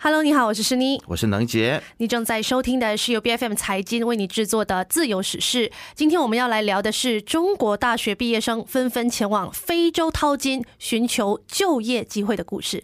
Hello，你好，我是诗妮，我是能杰。你正在收听的是由 B F M 财经为你制作的自由史事。今天我们要来聊的是中国大学毕业生纷纷前往非洲淘金，寻求就业机会的故事。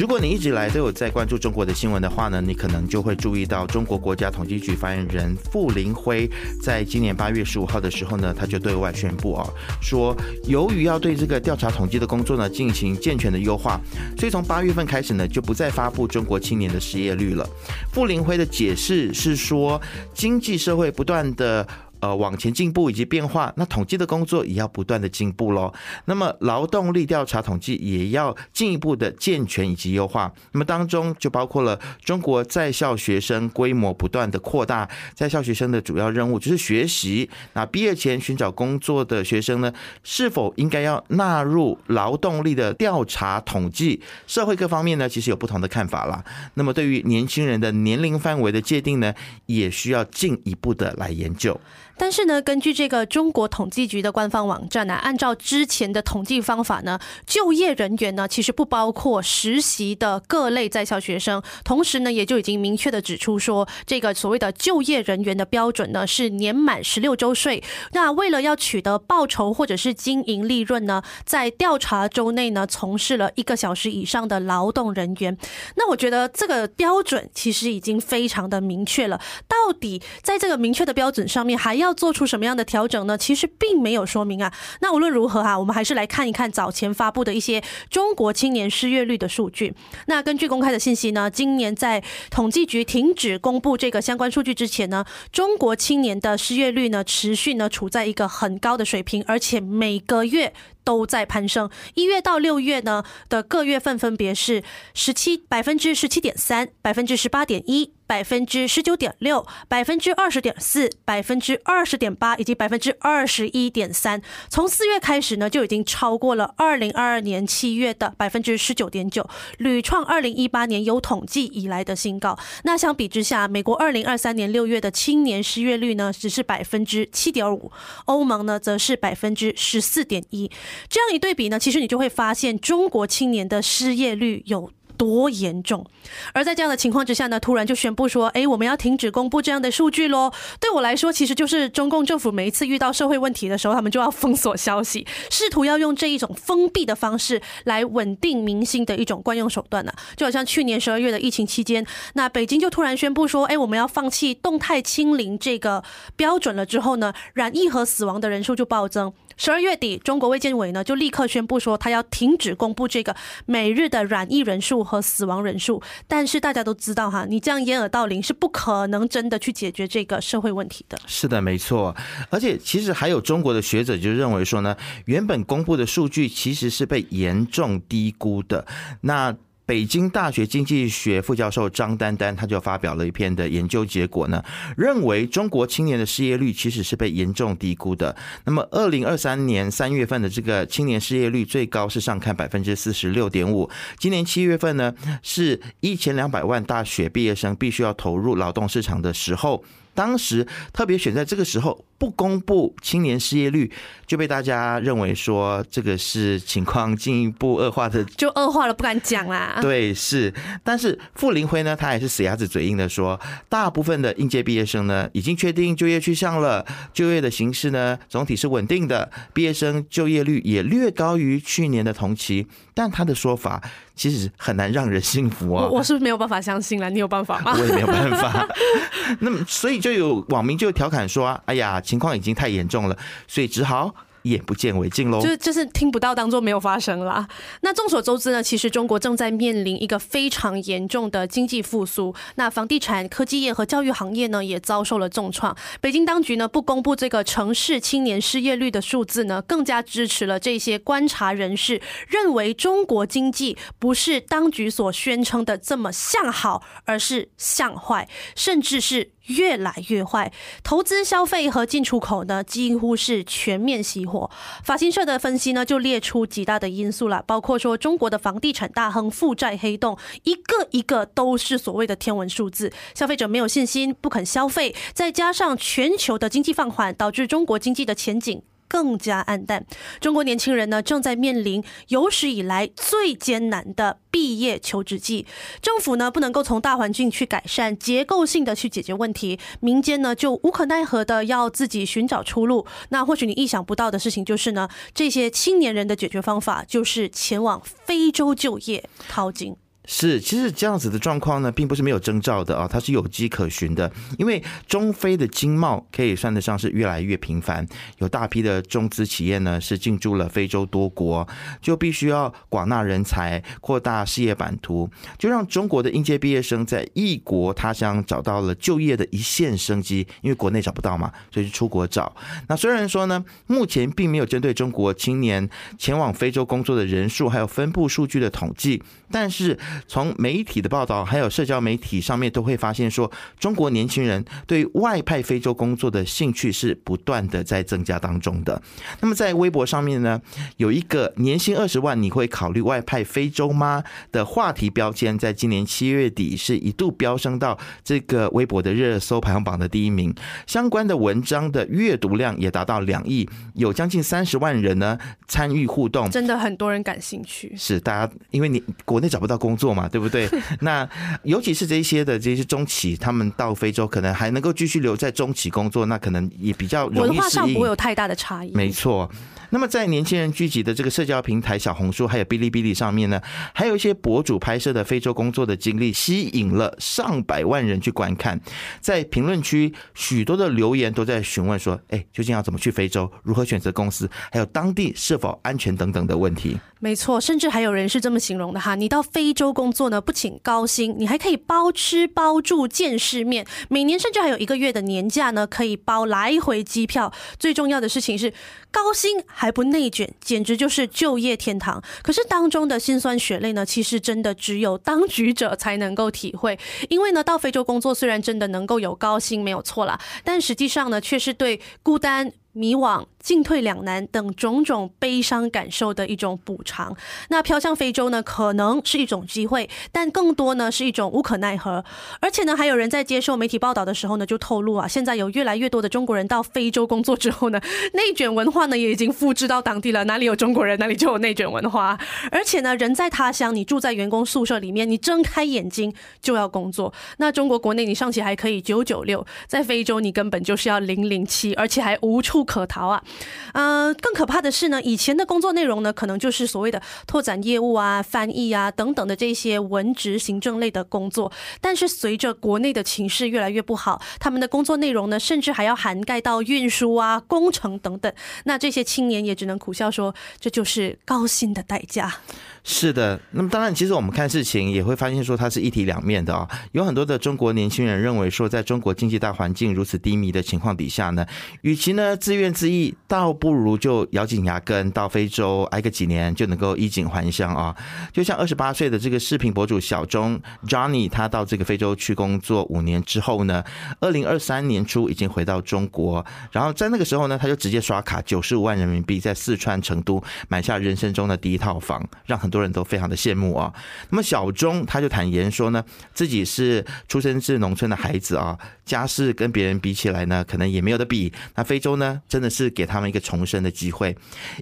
如果你一直来都有在关注中国的新闻的话呢，你可能就会注意到中国国家统计局发言人傅林辉在今年八月十五号的时候呢，他就对外宣布啊，说由于要对这个调查统计的工作呢进行健全的优化，所以从八月份开始呢，就不再发布中国青年的失业率了。傅林辉的解释是说，经济社会不断的。呃，往前进步以及变化，那统计的工作也要不断的进步喽。那么劳动力调查统计也要进一步的健全以及优化。那么当中就包括了中国在校学生规模不断的扩大，在校学生的主要任务就是学习。那毕业前寻找工作的学生呢，是否应该要纳入劳动力的调查统计？社会各方面呢，其实有不同的看法啦。那么对于年轻人的年龄范围的界定呢，也需要进一步的来研究。但是呢，根据这个中国统计局的官方网站呢，按照之前的统计方法呢，就业人员呢其实不包括实习的各类在校学生。同时呢，也就已经明确的指出说，这个所谓的就业人员的标准呢是年满十六周岁。那为了要取得报酬或者是经营利润呢，在调查周内呢从事了一个小时以上的劳动人员。那我觉得这个标准其实已经非常的明确了。到底在这个明确的标准上面还要？做出什么样的调整呢？其实并没有说明啊。那无论如何哈，我们还是来看一看早前发布的一些中国青年失业率的数据。那根据公开的信息呢，今年在统计局停止公布这个相关数据之前呢，中国青年的失业率呢持续呢处在一个很高的水平，而且每个月。都在攀升，一月到六月呢的各月份分别是十七百分之十七点三、百分之十八点一、百分之十九点六、百分之二十点四、百分之二十点八以及百分之二十一点三。从四月开始呢，就已经超过了二零二二年七月的百分之十九点九，屡创二零一八年有统计以来的新高。那相比之下，美国二零二三年六月的青年失业率呢，只是百分之七点五，欧盟呢则是百分之十四点一。这样一对比呢，其实你就会发现中国青年的失业率有多严重。而在这样的情况之下呢，突然就宣布说：“哎，我们要停止公布这样的数据喽。”对我来说，其实就是中共政府每一次遇到社会问题的时候，他们就要封锁消息，试图要用这一种封闭的方式来稳定民心的一种惯用手段呢。就好像去年十二月的疫情期间，那北京就突然宣布说：“哎，我们要放弃动态清零这个标准了。”之后呢，染疫和死亡的人数就暴增。十二月底，中国卫健委呢就立刻宣布说，他要停止公布这个每日的染疫人数和死亡人数。但是大家都知道哈，你这样掩耳盗铃是不可能真的去解决这个社会问题的。是的，没错。而且其实还有中国的学者就认为说呢，原本公布的数据其实是被严重低估的。那北京大学经济学副教授张丹丹，他就发表了一篇的研究结果呢，认为中国青年的失业率其实是被严重低估的。那么，二零二三年三月份的这个青年失业率最高是上看百分之四十六点五，今年七月份呢，是一千两百万大学毕业生必须要投入劳动市场的时候。当时特别选在这个时候不公布青年失业率，就被大家认为说这个是情况进一步恶化的，就恶化了，不敢讲啦。对，是。但是傅林辉呢，他也是死鸭子嘴硬的说，大部分的应届毕业生呢，已经确定就业去向了，就业的形势呢，总体是稳定的，毕业生就业率也略高于去年的同期。但他的说法其实很难让人信服啊！我是不是没有办法相信了？你有办法吗？我也没有办法。那么，所以就有网民就调侃说：“哎呀，情况已经太严重了，所以只好。”眼不见为净喽，就就是听不到，当做没有发生啦。那众所周知呢，其实中国正在面临一个非常严重的经济复苏。那房地产、科技业和教育行业呢，也遭受了重创。北京当局呢，不公布这个城市青年失业率的数字呢，更加支持了这些观察人士认为，中国经济不是当局所宣称的这么向好，而是向坏，甚至是。越来越坏，投资、消费和进出口呢，几乎是全面熄火。法新社的分析呢，就列出几大的因素了，包括说中国的房地产大亨负债黑洞，一个一个都是所谓的天文数字。消费者没有信心，不肯消费，再加上全球的经济放缓，导致中国经济的前景。更加暗淡。中国年轻人呢，正在面临有史以来最艰难的毕业求职季。政府呢，不能够从大环境去改善，结构性的去解决问题，民间呢就无可奈何的要自己寻找出路。那或许你意想不到的事情就是呢，这些青年人的解决方法就是前往非洲就业，淘金。是，其实这样子的状况呢，并不是没有征兆的啊，它是有迹可循的。因为中非的经贸可以算得上是越来越频繁，有大批的中资企业呢是进驻了非洲多国，就必须要广纳人才，扩大事业版图，就让中国的应届毕业生在异国他乡找到了就业的一线生机。因为国内找不到嘛，所以就出国找。那虽然说呢，目前并没有针对中国青年前往非洲工作的人数还有分布数据的统计，但是。从媒体的报道，还有社交媒体上面，都会发现说，中国年轻人对外派非洲工作的兴趣是不断的在增加当中的。那么在微博上面呢，有一个年薪二十万，你会考虑外派非洲吗？的话题标签，在今年七月底是一度飙升到这个微博的热搜排行榜的第一名。相关的文章的阅读量也达到两亿，有将近三十万人呢参与互动，真的很多人感兴趣。是大家，因为你国内找不到工作。嘛，对不对？那尤其是这些的这些中企，他们到非洲可能还能够继续留在中企工作，那可能也比较容易。文化上不会有太大的差异。没错。那么在年轻人聚集的这个社交平台小红书，还有哔哩哔哩上面呢，还有一些博主拍摄的非洲工作的经历，吸引了上百万人去观看。在评论区，许多的留言都在询问说：“哎，究竟要怎么去非洲？如何选择公司？还有当地是否安全等等的问题。”没错，甚至还有人是这么形容的哈：你到非洲工作呢，不仅高薪，你还可以包吃包住、见世面，每年甚至还有一个月的年假呢，可以包来回机票。最重要的事情是高薪。还不内卷，简直就是就业天堂。可是当中的辛酸血泪呢？其实真的只有当局者才能够体会。因为呢，到非洲工作虽然真的能够有高薪，没有错啦，但实际上呢，却是对孤单。迷惘、进退两难等种种悲伤感受的一种补偿。那飘向非洲呢，可能是一种机会，但更多呢是一种无可奈何。而且呢，还有人在接受媒体报道的时候呢，就透露啊，现在有越来越多的中国人到非洲工作之后呢，内卷文化呢也已经复制到当地了。哪里有中国人，哪里就有内卷文化。而且呢，人在他乡，你住在员工宿舍里面，你睁开眼睛就要工作。那中国国内你尚且还可以九九六，在非洲你根本就是要零零七，而且还无处。不可逃啊！嗯，更可怕的是呢，以前的工作内容呢，可能就是所谓的拓展业务啊、翻译啊等等的这些文职行政类的工作。但是随着国内的情势越来越不好，他们的工作内容呢，甚至还要涵盖到运输啊、工程等等。那这些青年也只能苦笑说，这就是高薪的代价。是的，那么当然，其实我们看事情也会发现说它是一体两面的啊。有很多的中国年轻人认为说，在中国经济大环境如此低迷的情况底下呢，与其呢自怨自艾，倒不如就咬紧牙根到非洲挨个几年就能够衣锦还乡啊。就像二十八岁的这个视频博主小钟 Johnny，他到这个非洲去工作五年之后呢，二零二三年初已经回到中国，然后在那个时候呢，他就直接刷卡九十五万人民币，在四川成都买下人生中的第一套房，让很。很多人都非常的羡慕啊。那么小钟他就坦言说呢，自己是出生自农村的孩子啊，家世跟别人比起来呢，可能也没有的比。那非洲呢，真的是给他们一个重生的机会。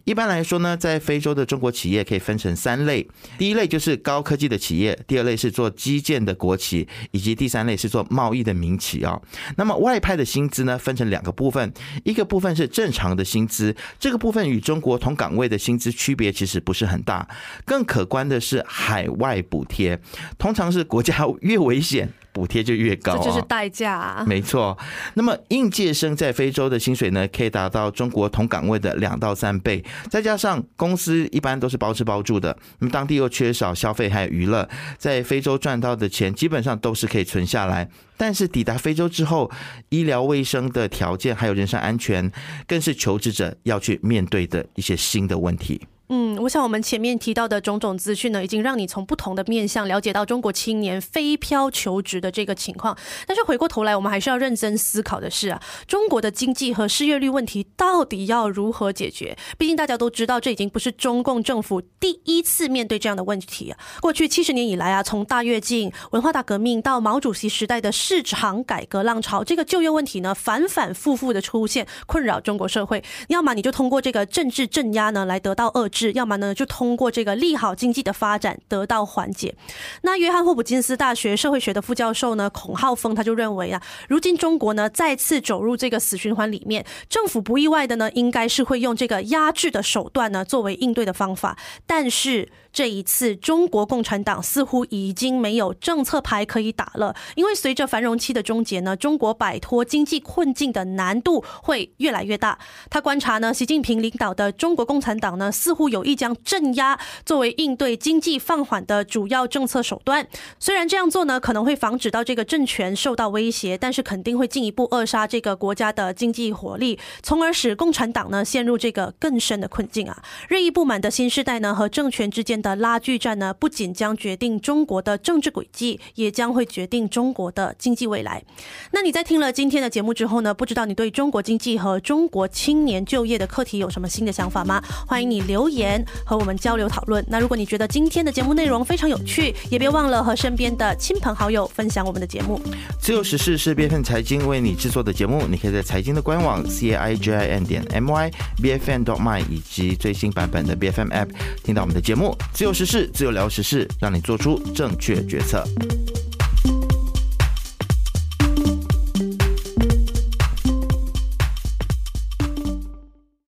一般来说呢，在非洲的中国企业可以分成三类：第一类就是高科技的企业，第二类是做基建的国企，以及第三类是做贸易的民企啊。那么外派的薪资呢，分成两个部分，一个部分是正常的薪资，这个部分与中国同岗位的薪资区别其实不是很大，更。更可观的是海外补贴，通常是国家越危险，补贴就越高，这就是代价。没错，那么应届生在非洲的薪水呢，可以达到中国同岗位的两到三倍，再加上公司一般都是包吃包住的，那么当地又缺少消费还有娱乐，在非洲赚到的钱基本上都是可以存下来。但是抵达非洲之后，医疗卫生的条件还有人身安全，更是求职者要去面对的一些新的问题。嗯，我想我们前面提到的种种资讯呢，已经让你从不同的面向了解到中国青年飞漂求职的这个情况。但是回过头来，我们还是要认真思考的是啊，中国的经济和失业率问题到底要如何解决？毕竟大家都知道，这已经不是中共政府第一次面对这样的问题啊。过去七十年以来啊，从大跃进、文化大革命到毛主席时代的市场改革浪潮，这个就业问题呢，反反复复的出现，困扰中国社会。要么你就通过这个政治镇压呢，来得到遏制。要么呢，就通过这个利好经济的发展得到缓解。那约翰霍普金斯大学社会学的副教授呢，孔浩峰他就认为啊，如今中国呢再次走入这个死循环里面，政府不意外的呢，应该是会用这个压制的手段呢作为应对的方法，但是。这一次，中国共产党似乎已经没有政策牌可以打了，因为随着繁荣期的终结呢，中国摆脱经济困境的难度会越来越大。他观察呢，习近平领导的中国共产党呢，似乎有意将镇压作为应对经济放缓的主要政策手段。虽然这样做呢，可能会防止到这个政权受到威胁，但是肯定会进一步扼杀这个国家的经济活力，从而使共产党呢陷入这个更深的困境啊！日益不满的新时代呢和政权之间的。拉锯战呢，不仅将决定中国的政治轨迹，也将会决定中国的经济未来。那你在听了今天的节目之后呢，不知道你对中国经济和中国青年就业的课题有什么新的想法吗？欢迎你留言和我们交流讨论。那如果你觉得今天的节目内容非常有趣，也别忘了和身边的亲朋好友分享我们的节目。自由时事是 B F N 财经为你制作的节目，你可以在财经的官网 c a i j i n 点 m y b f n dot my 以及最新版本的 B F M app 听到我们的节目。自由时事，自由聊时事，让你做出正确决策。